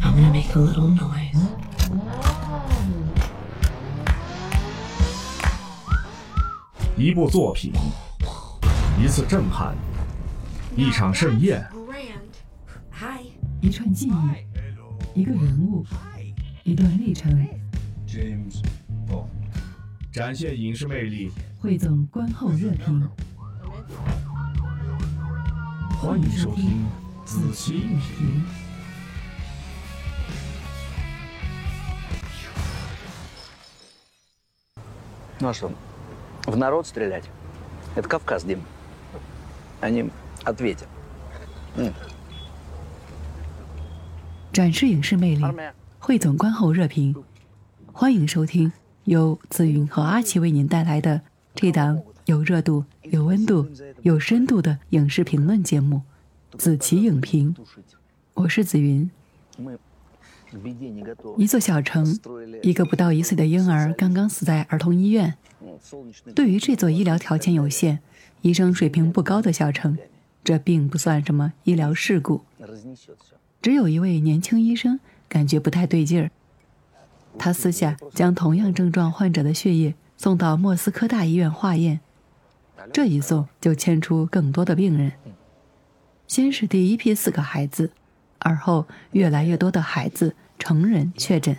I'm gonna make a little noise. 一部作品，一次震撼，一场盛宴，Hi. 一串记忆，一个人物，一段历程，James Bond. 展现影视魅力。汇总观后热评。欢迎收听子期影评。Ну а что, в народ стрелять? Это Кавказ, Дим. Они ответят. 展示影视魅力， Армия. 汇总观后热评。欢迎收听由紫云和阿奇为您带来的这档有热度、有温度、有深度的影视评论节目《子琪影评》。 Тушить. 我是紫云。 一座小城一个不到一岁的婴儿刚刚死在儿童医院。对于这座医疗条件有限医生水平不高的小城这并不算什么医疗事故。只有一位年轻医生感觉不太对劲儿他私下将同样症状患者的血液送到莫斯科大医院化验这一送就牵出更多的病人。先是第一批四个孩子而后越来越多的孩子成人确诊，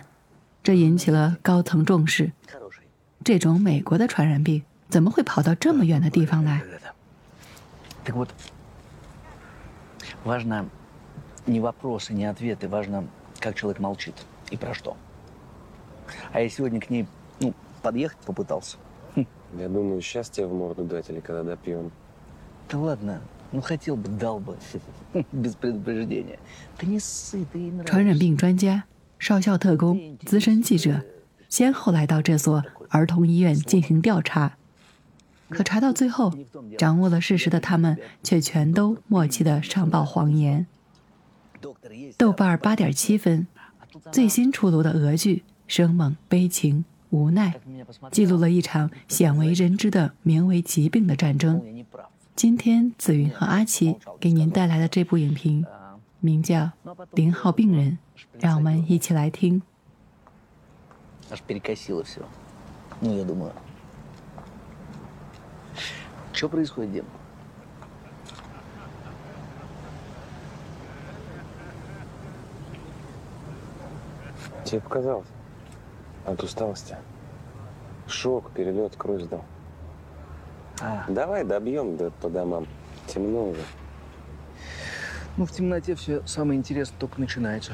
这引起了高层重视。 Хороший. 这种美国的传染病怎么会跑到这么远的地方来？ Так вот, важно не вопросы, не ответы, важно, как человек молчит и про что. А я сегодня к ней, ну, подъехать попытался. Я думаю, счастье в морду дать или когда допьем. Да ладно, ну хотел бы, дал бы. Без предупреждения. Да не ссы, ты ей 传染 нравишься. 病专家、少校特工、资深记者，先后来到这所儿童医院进行调查。可查到最后，掌握了事实的他们却全都默契地上报谎言。 Доктор есть. 豆瓣八点七分， А тут она 最新出炉的俄剧，生猛、悲情、无奈， так на меня посмотрела. 记录了一场鲜为人知的名为疾病的战 Ну, 争。 я не прав. 今天紫云和阿奇给您带来的这部影评， А, 名叫《零号病人》，让我们一起来听。 Аж перекосило все. Ну, я думаю. Что происходит, Дим? Тебе показалось? От усталости. Шок, перелет, кровь сдал. А, Давай добьем, да по домам. Темно уже. ну, в темноте все самое интересное только начинается.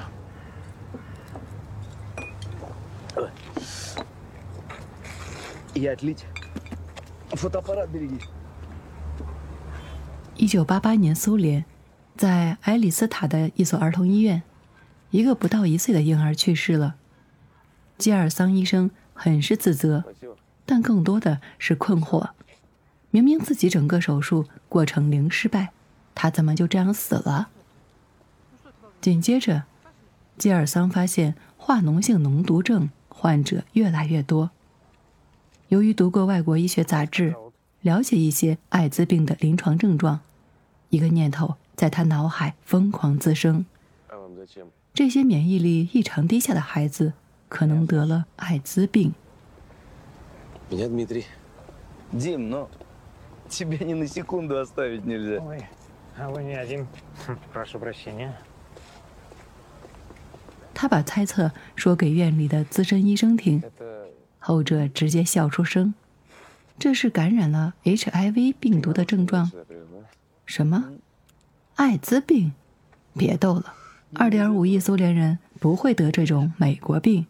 Ой. Я отлить. Фотоаппарат береги. 一九八八年，苏联在埃里斯塔的一所儿童医院，一个不到一岁的婴儿去世了。基尔桑医生很是自责， Спасибо. 但更多的是困惑。 明明自己整个手术过程零失败，他怎么就这样死了？紧接着，基尔桑发现化脓性脓毒症患者越来越多。由于读过外国医学杂志，了解一些艾滋病的临床症状，一个念头在他脑海疯狂滋生：这些免疫力异常低下的孩子可能得了艾滋病。тебя ни на секунду оставить нельзя. Ой, а вы не один. Хм, Прошу прощения. 他把猜测说给院里的资深医生听， Это 后者直接笑出声。这是感染了 HIV 病毒的症状？ сюда привез, да? 什么？艾滋病？别逗了，二点五亿苏联人不会得这种美国病。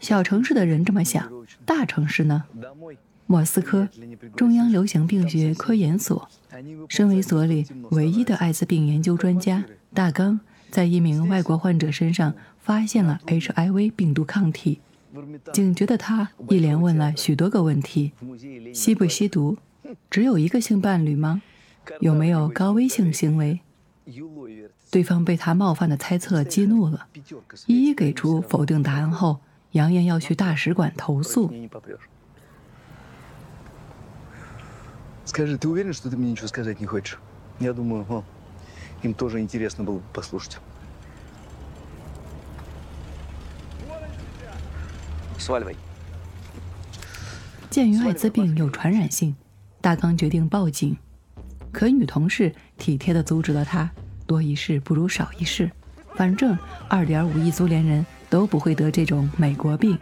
小城市的人这么想，大城市呢？ 莫斯科中央流行病学科研所，身为所里唯一的艾滋病研究专家，大刚在一名外国患者身上发现了 HIV 病毒抗体。警觉的他一连问了许多个问题：吸不吸毒？只有一个性伴侣吗？有没有高危性行为？对方被他冒犯的猜测激怒了，一一给出否定答案后，扬言要去大使馆投诉。鉴于艾滋病有传染性，大刚决定报警，可女同事体贴的阻止了他：“多一事不如少一事，反正二点五亿苏联人都不会得这种美国病。”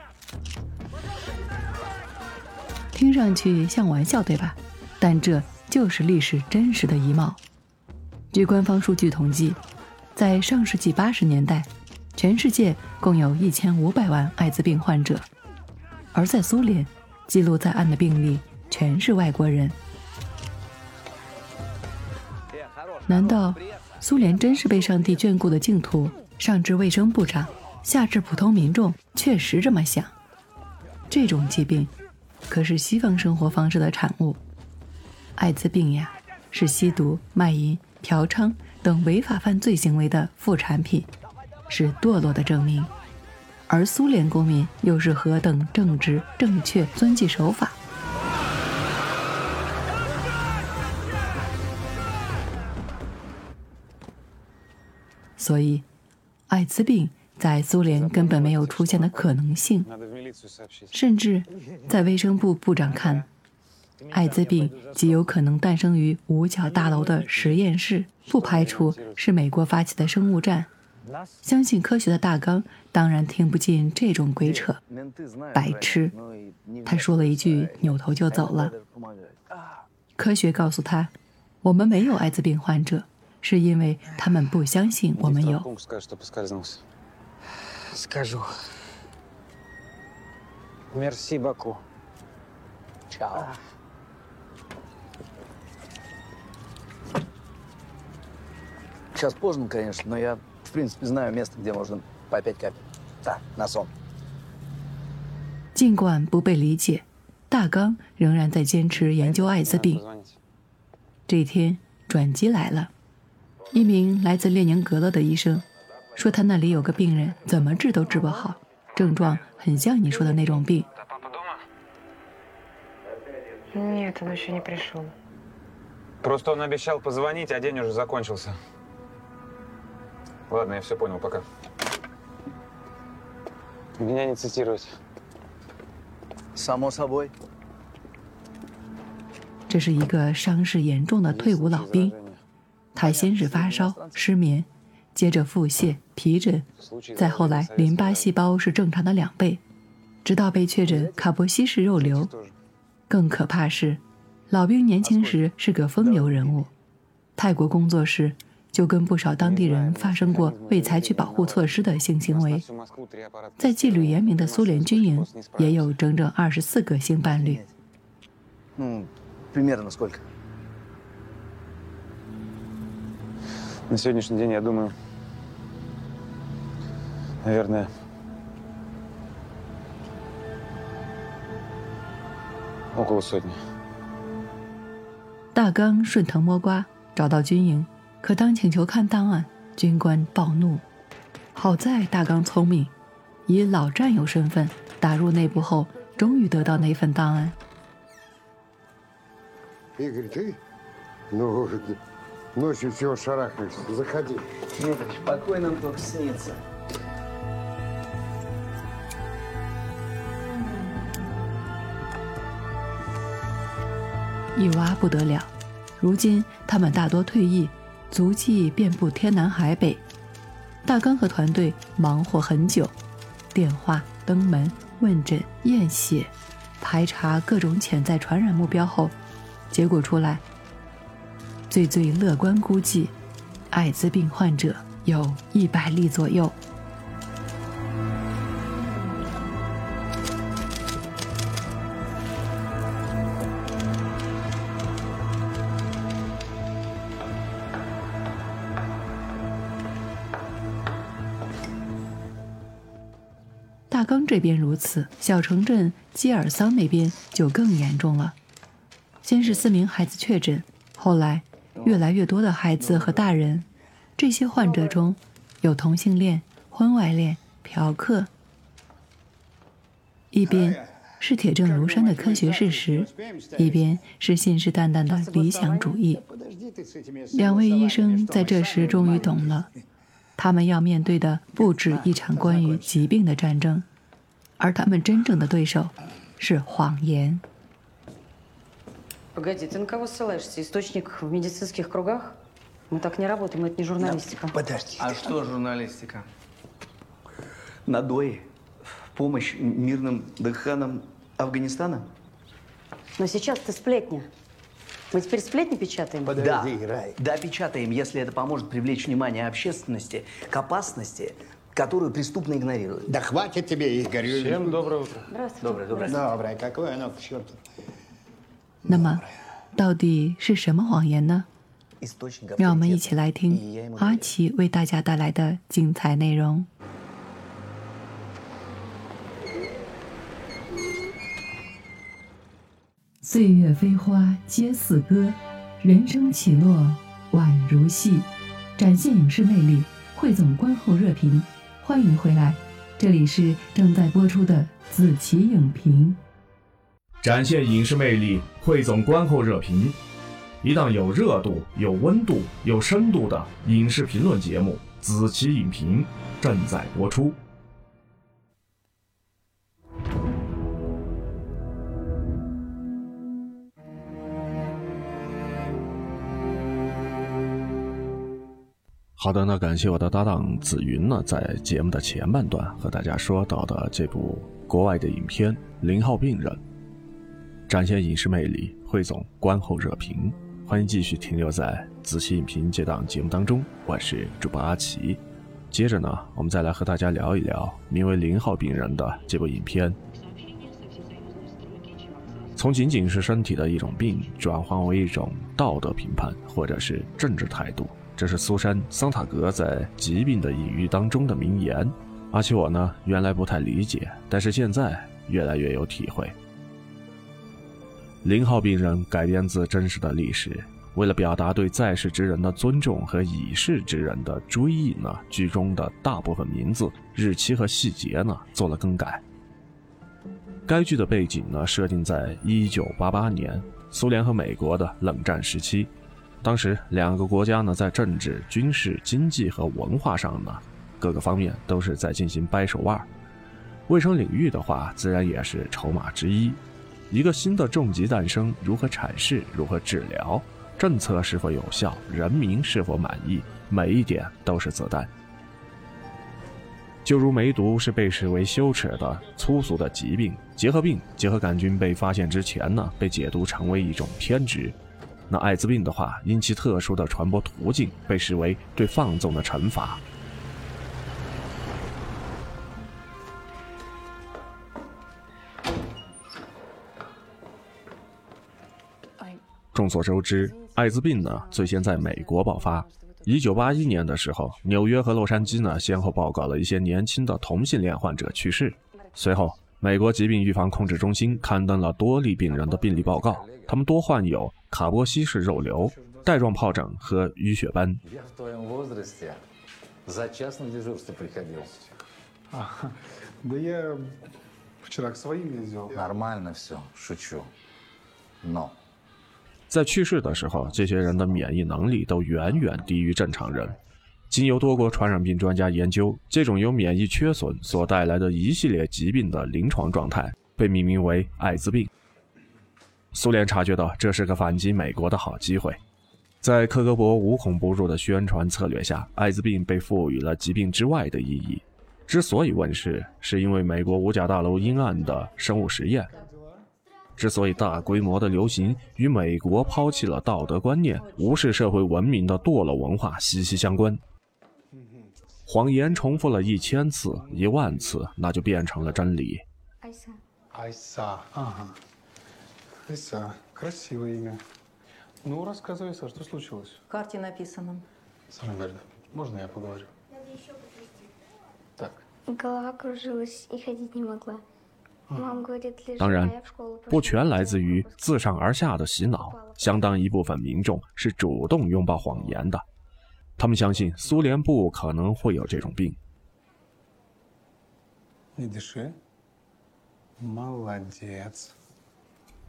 听上去像玩笑，对吧？但这就是历史真实的一貌。据官方数据统计，在上世纪八十年代，全世界共有一千五百万艾滋病患者，而在苏联，记录在案的病例全是外国人。难道苏联真是被上帝眷顾的净土？上至卫生部长，下至普通民众，确实这么想。这种疾病。可是西方生活方式的产物，艾滋病呀，是吸毒、卖淫、嫖娼等违法犯罪行为的副产品，是堕落的证明。而苏联公民又是何等正直、正确、遵纪守法？所以，艾滋病。在苏联根本没有出现的可能性，甚至在卫生部部长看，艾滋病极有可能诞生于五角大楼的实验室，不排除是美国发起的生物战。相信科学的大纲当然听不进这种鬼扯，白痴！他说了一句，扭头就走了。科学告诉他，我们没有艾滋病患者，是因为他们不相信我们有。Сейчас поздно, конечно, но я, в принципе, знаю место, где можно попять капель. Да, на сон. 尽管不被理解，大刚仍然在坚持研究艾滋病。这天，转机来了，一名来自列宁格勒的医生说他那里有个病人，怎么治都治不好，症状很像你说的那种病。Нет, он еще не пришел. Просто он обещал позвонить, а день уже закончился. Ладно, я все понял, пока. Меня не цитировать. Само собой. 这是一个伤势严重的退伍老兵，他先是发烧、失眠。接着腹泻、皮疹，再后来淋巴细胞是正常的两倍，直到被确诊卡波西氏肉瘤。更可怕是，老兵年轻时是个风流人物，泰国工作时 就跟不少当地人发生过未采取保护措施的性行为。在纪律严明的苏联军营，也有整整二十四个性伴侣。嗯，примерно сколько? На сегодняшний день, я думаю, наверное, около сотни. 大刚顺藤摸瓜找到军营， 可当请求看档案，军官暴怒。好在大刚聪明，以老战友身份打入内部后，终于得到那份档案。一挖不得了，如今他们大多退役，足迹遍布天南海北。大刚和团队忙活很久，电话、登门、问诊、验血，排查各种潜在传染目标后，结果出来，最最乐观估计，艾滋病患者有一百例左右。这边如此，小城镇基尔桑那边就更严重了。先是四名孩子确诊，后来越来越多的孩子和大人。这些患者中有同性恋、婚外恋、嫖客。一边是铁证如山的科学事实，一边是信誓旦旦的理想主义。两位医生在这时终于懂了。他们要面对的不止一场关于疾病的战争，而他们真正的对手是谎言。 Погоди, ты на кого ссылаешься? Источник в медицинских кругах? Мы так не работаем, это не журналистика. Подожди. А что журналистика? Надои. Помощь мирным дыханам Афганистана? Но сейчас ты сплетня. Мы теперь сплетни печатаем? да. Да, печатаем, если это поможет привлечь внимание общественности к опасности, которую преступно игнорируют. Да хватит тебе, Игорь. Всем доброе утро. Здравствуйте. Доброе, доброе. Доброе, какое оно к черту. 那么，到底是什么谎言呢？ Источник 让我们一 авторитета. 起来 И 听 я ему 阿 доверяю. 奇为大家带来的精彩内容。岁月飞花皆似歌，人生起落宛如戏。展现影视魅力，汇总观后热评。 欢迎回来，这里是正在播出的子琪影评。展现影视魅力，汇总观后热评，一档有热度、有温度、有深度的影视评论节目《子琪影评》正在播出。好的，那感谢我的搭档紫云呢，在节目的前半段和大家说到的这部国外的影片《零号病人》，展现影视魅力，汇总观后热评。欢迎继续停留在仔细影评这档节目当中，我是主播阿奇。接着呢，我们再来和大家聊一聊名为《零号病人》的这部影片。从仅仅是身体的一种病，转换为一种道德评判或者是政治态度。这是苏珊·桑塔格在《疾病的隐喻》当中的名言。而且我呢，原来不太理解，但是现在越来越有体会。零号病人改编自真实的历史，为了表达对在世之人的尊重和已逝之人的追忆呢，剧中的大部分名字、日期和细节呢做了更改。该剧的背景呢设定在1988年，苏联和美国的冷战时期。当时两个国家呢，在政治、军事、经济和文化上呢，各个方面都是在进行掰手腕。卫生领域的话，自然也是筹码之一。一个新的重疾诞生，如何阐释，如何治疗，政策是否有效，人民是否满意，每一点都是子弹。就如梅毒是被视为羞耻的粗俗的疾病，结核病、结核杆菌被发现之前呢，被解读成为一种偏执。那艾滋病的话，因其特殊的传播途径，被视为对放纵的惩罚。众所周知，艾滋病呢最先在美国爆发。一九八一年的时候，纽约和洛杉矶呢先后报告了一些年轻的同性恋患者去世。随后，美国疾病预防控制中心刊登了多例病人的病例报告，他们多患有卡波西氏肉瘤、带状疱疹和淤血斑。在去世的时候，这些人的免疫能力都远远低于正常人。经由多国传染病专家研究，这种由免疫缺损所带来的一系列疾病的临床状态被命名为艾滋病。苏联察觉到这是个反击美国的好机会，在克格勃无孔不入的宣传策略下，艾滋病被赋予了疾病之外的意义。之所以问世，是因为美国五角大楼阴暗的生物实验。之所以大规模的流行，与美国抛弃了道德观念、无视社会文明的堕落文化息息相关。谎言重复了一千次、一万次，那就变成了真理。Isla，Isla，aha，Isa，красивое имя. Ну, рассказывай, что случилось? Карте написано. Саша, Мерда, можно я поговорю? Так. Голова кружилась и ходить не могла. 当然，不全来自于自上而下的洗脑，相当一部分民众是主动拥抱谎言的，他们相信苏联不可能会有这种病。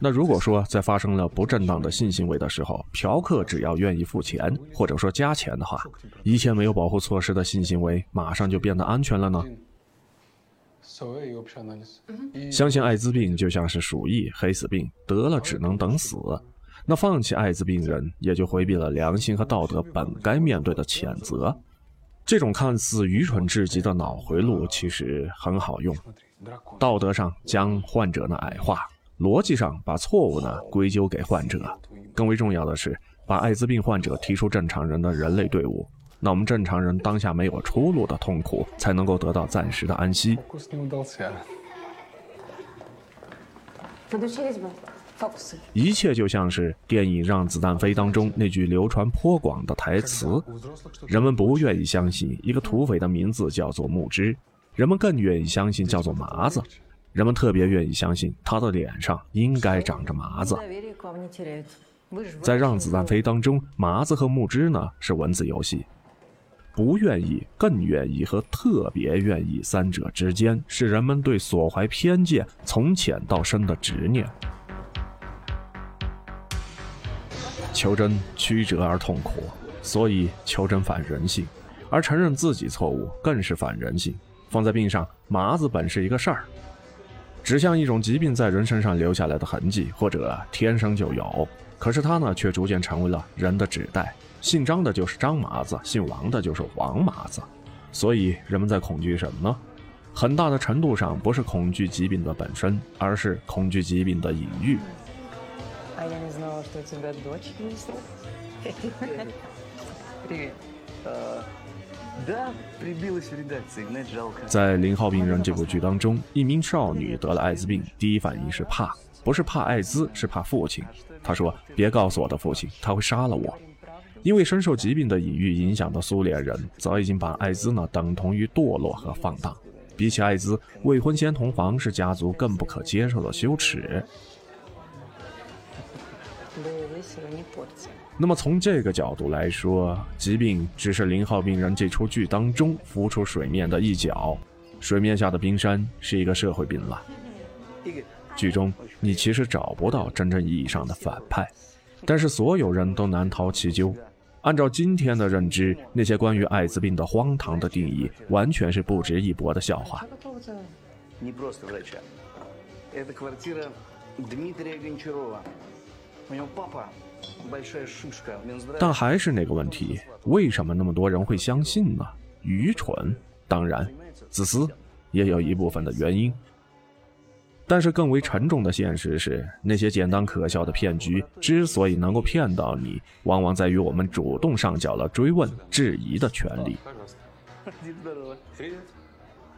那如果说在发生了不正当的性行为的时候，嫖客只要愿意付钱，或者说加钱的话，一切没有保护措施的性行为马上就变得安全了呢？相信艾滋病就像是鼠疫、黑死病，得了只能等死。那放弃艾滋病人，也就回避了良心和道德本该面对的谴责。这种看似愚蠢至极的脑回路，其实很好用。道德上将患者呢矮化，逻辑上把错误呢归咎给患者，更为重要的是把艾滋病患者踢出正常人的人类队伍。那我们正常人当下没有出路的痛苦，才能够得到暂时的安息。一切就像是电影让子弹飞当中那句流传颇广的台词。人们不愿意相信一个土匪的名字叫做木枝人们更愿意相信叫做麻子。人们特别愿意相信他的脸上应该长着麻子。在让子弹飞当中麻子和木枝呢是文字游戏。不愿意更愿意和特别愿意三者之间是人们对所怀偏见从浅到深的执念。求真曲折而痛苦，所以求真反人性，而承认自己错误更是反人性。放在病上，麻子本是一个事儿，指向一种疾病在人身上留下来的痕迹，或者天生就有。可是它呢，却逐渐成为了人的指代。姓张的就是张麻子，姓王的就是王麻子。所以人们在恐惧什么呢？很大的程度上不是恐惧疾病的本身，而是恐惧疾病的隐喻。А я не знала, что у тебя дочь есть. Привет. Э, Да, прибилась в редакции, гнать жалко. 在《零号病人》这部剧当中，一名少女得了艾滋病，第一反应是怕，不是怕艾滋，是怕父亲。她说：“别告诉我的父亲，他会杀了我。”因为深受疾病的隐喻影响的苏联人，早已经把艾滋呢等同于堕落和放荡。比起艾滋，未婚先同房是家族更不可接受的羞耻。 那么从这个角度来说疾病只是零号病人这出剧当中浮出水面的一角水面下的冰山是一个社会病了。剧中你其实找不到真正意义上的反派。但是所有人都难逃其咎。按照今天的认知那些关于艾滋病的荒唐的定义完全是不值一驳的笑话。但还是那个问题，为什么那么多人会相信呢？愚蠢，当然，自私，也有一部分的原因。但是更为沉重的现实是，那些简单可笑的骗局之所以能够骗到你，往往在于我们主动上缴了追问、质疑的权利。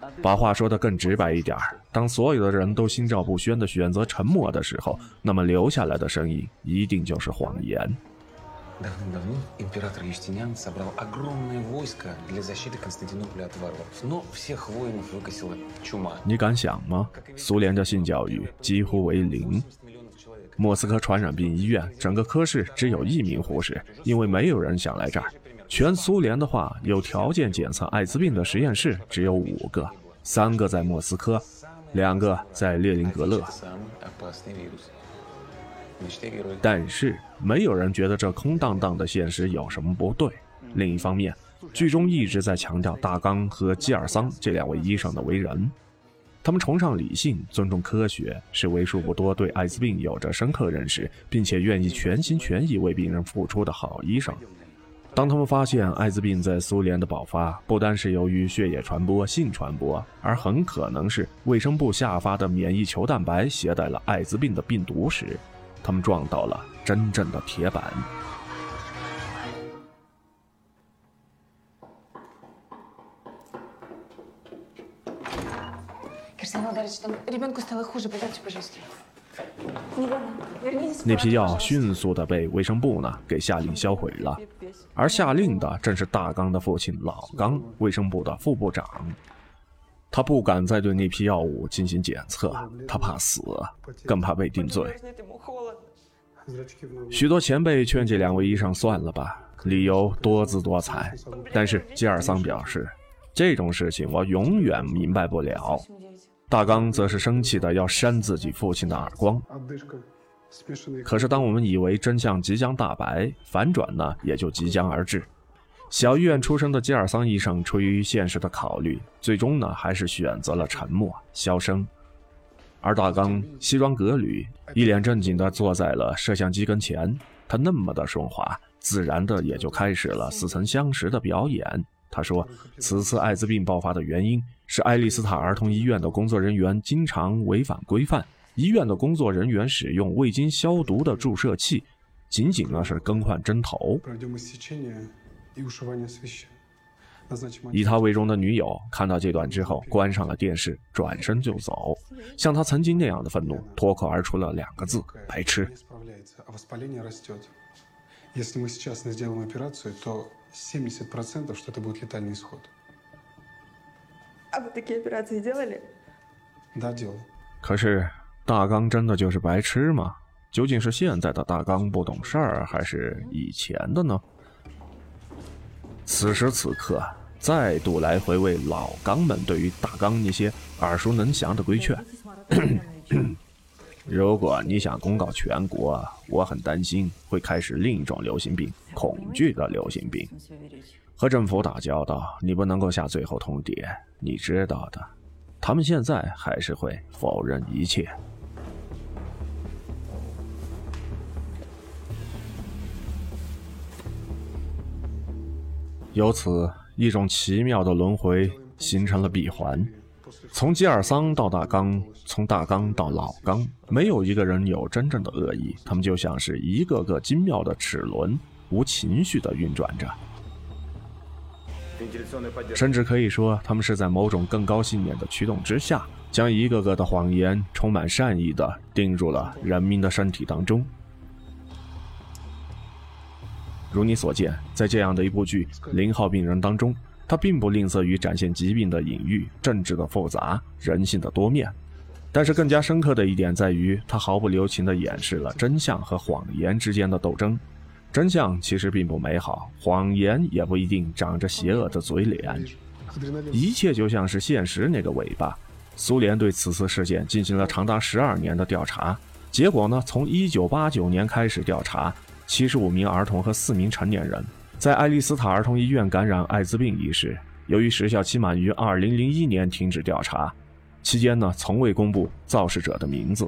Дед, здорово. Привет. 把话说得更直白一点儿，当所有的人都心照不宣地选择沉默的时候，那么留下来的声音一定就是谎言。 Давным-давно император Юстиниан собрал огромное войско для защиты Константинополя от варваров. Но всех воинов выкосила чума. 你敢想吗？苏联的性教育几乎为零。莫斯科传染病医院整个科室只有一名护士，因为没有人想来这儿。 全苏联的话有条件检测艾滋病的实验室只有五个三个在莫斯科两个在列宁格勒。但是没有人觉得这空荡荡的现实有什么不对。另一方面剧中一直在强调大纲和基尔桑这两位医生的为人。他们崇尚理性尊重科学是为数不多对艾滋病有着深刻认识并且愿意全心全意为病人付出的好医生。当他们发现艾滋病在苏联的爆发不单是由于血液传播、性传播，而很可能是卫生部下发的免疫球蛋白携带了艾滋病的病毒时，他们撞到了真正的铁板。 Кирсана Ударович, там ребенку стало хуже. Пойдемте, пожалуйста. 那批药迅速的被卫生部呢给下令销毁了，而下令的正是大刚的父亲老刚，卫生部的副部长。他不敢再对那批药物进行检测，他怕死，更怕被定罪。许多前辈劝这两位医生算了吧，理由多姿多彩，但是吉尔桑表示，这种事情我永远明白不了。大刚则是生气的要扇自己父亲的耳光。可是当我们以为真相即将大白，反转呢，也就即将而至。小医院出生的吉尔桑医生出于现实的考虑，最终呢，还是选择了沉默，消声。而大刚西装革履，一脸正经的坐在了摄像机跟前，他那么的顺滑，自然的也就开始了似曾相识的表演。他说此次艾滋病爆发的原因。是爱丽丝塔儿童医院的工作人员经常违反规范，医院的工作人员使用未经消毒的注射器，仅仅呢是更换针头。以他为荣的女友看到这段之后，关上了电视，转身就走，像他曾经那样的愤怒，脱口而出了两个字：“白痴。” Если мы сейчас не сделаем операцию, то 70% что это будет летальный исход. А вы такие операции делали? Да, делал. 可是大刚真的就是白痴吗？究竟是现在的大刚不懂事儿，还是以前的呢？此时此刻，再度来回味老刚们对于大刚那些耳熟能详的规劝。如果你想公告全国，我很担心会开始另一种流行病——恐惧的流行病。 和政府打交道，你不能够下最后通牒，你知道的。他们现在还是会否认一切。由此，一种奇妙的轮回形成了闭环。从吉尔桑到大刚，从大刚到老刚，没有一个人有真正的恶意，他们就像是一个个精妙的齿轮，无情绪地运转着。甚至可以说，他们是在某种更高信念的驱动之下，将一个个的谎言充满善意地钉入了人民的身体当中。如你所见，在这样的一部剧《零号病人》当中，他并不吝啬于展现疾病的隐喻、政治的复杂、人性的多面。但是更加深刻的一点在于，他毫不留情地掩饰了真相和谎言之间的斗争。真相其实并不美好，谎言也不一定长着邪恶的嘴脸。一切就像是现实那个尾巴。苏联对此次事件进行了长达十二年的调查，结果呢，从一九八九年开始调查。七十五名儿童和四名成年人在爱丽丝塔儿童医院感染艾滋病一事，由于时效期满于二零零一年停止调查，期间呢从未公布肇事者的名字。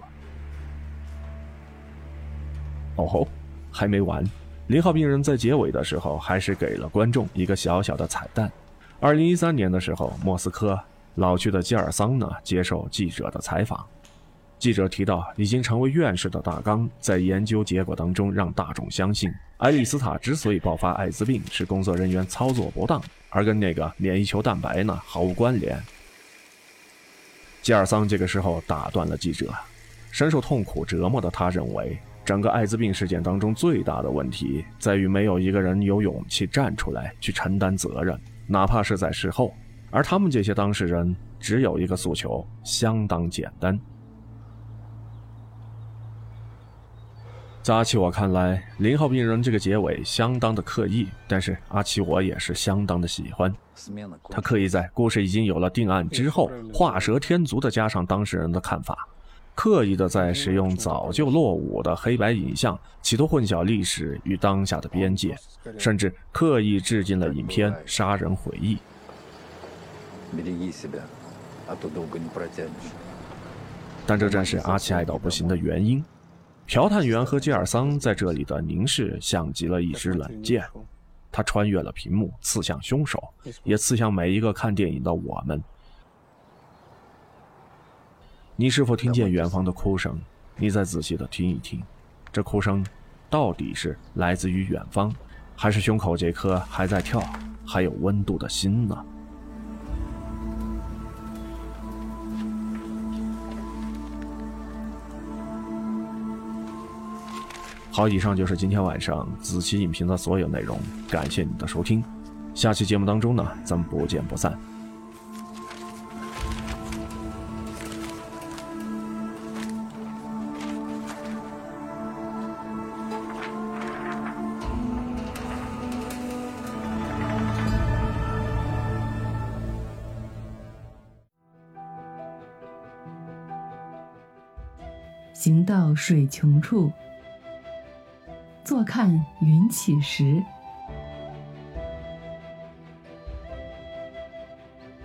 哦吼，还没完！零号病人在结尾的时候还是给了观众一个小小的彩蛋。二零一三年的时候，莫斯科老去的基尔桑呢接受记者的采访。记者提到，已经成为院士的大纲，在研究结果当中让大众相信，爱丽丝塔之所以爆发艾滋病，是工作人员操作不当，而跟那个免疫球蛋白呢毫无关联。吉尔桑这个时候打断了记者，深受痛苦折磨的他认为，整个艾滋病事件当中最大的问题在于没有一个人有勇气站出来去承担责任，哪怕是在事后。而他们这些当事人只有一个诉求，相当简单。在阿奇我看来，零号病人这个结尾相当的刻意，但是阿奇我也是相当的喜欢。他刻意在故事已经有了定案之后，画蛇添足的加上当事人的看法，刻意的在使用早就落伍的黑白影像，企图混淆历史与当下的边界，甚至刻意致敬了影片《杀人回忆》。但这正是阿奇爱到不行的原因。朴探员和吉尔桑在这里的凝视，像极了一支冷箭，它穿越了屏幕，刺向凶手，也刺向每一个看电影的我们。你是否听见远方的哭声？你再仔细的听一听，这哭声到底是来自于远方，还是胸口这颗还在跳、还有温度的心呢？好，以上就是今天晚上子期影评的所有内容，感谢你的收听。下期节目当中呢，咱们不见不散。水穷处。坐看云起时。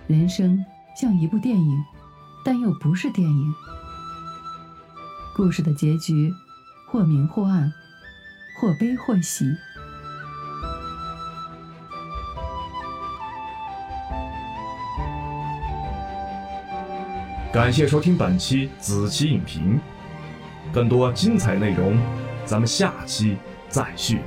人生像一部电影，但又不是电影。故事的结局，或明或暗，或悲或喜。感谢收听本期子期影评，更多精彩内容，咱们下期再续。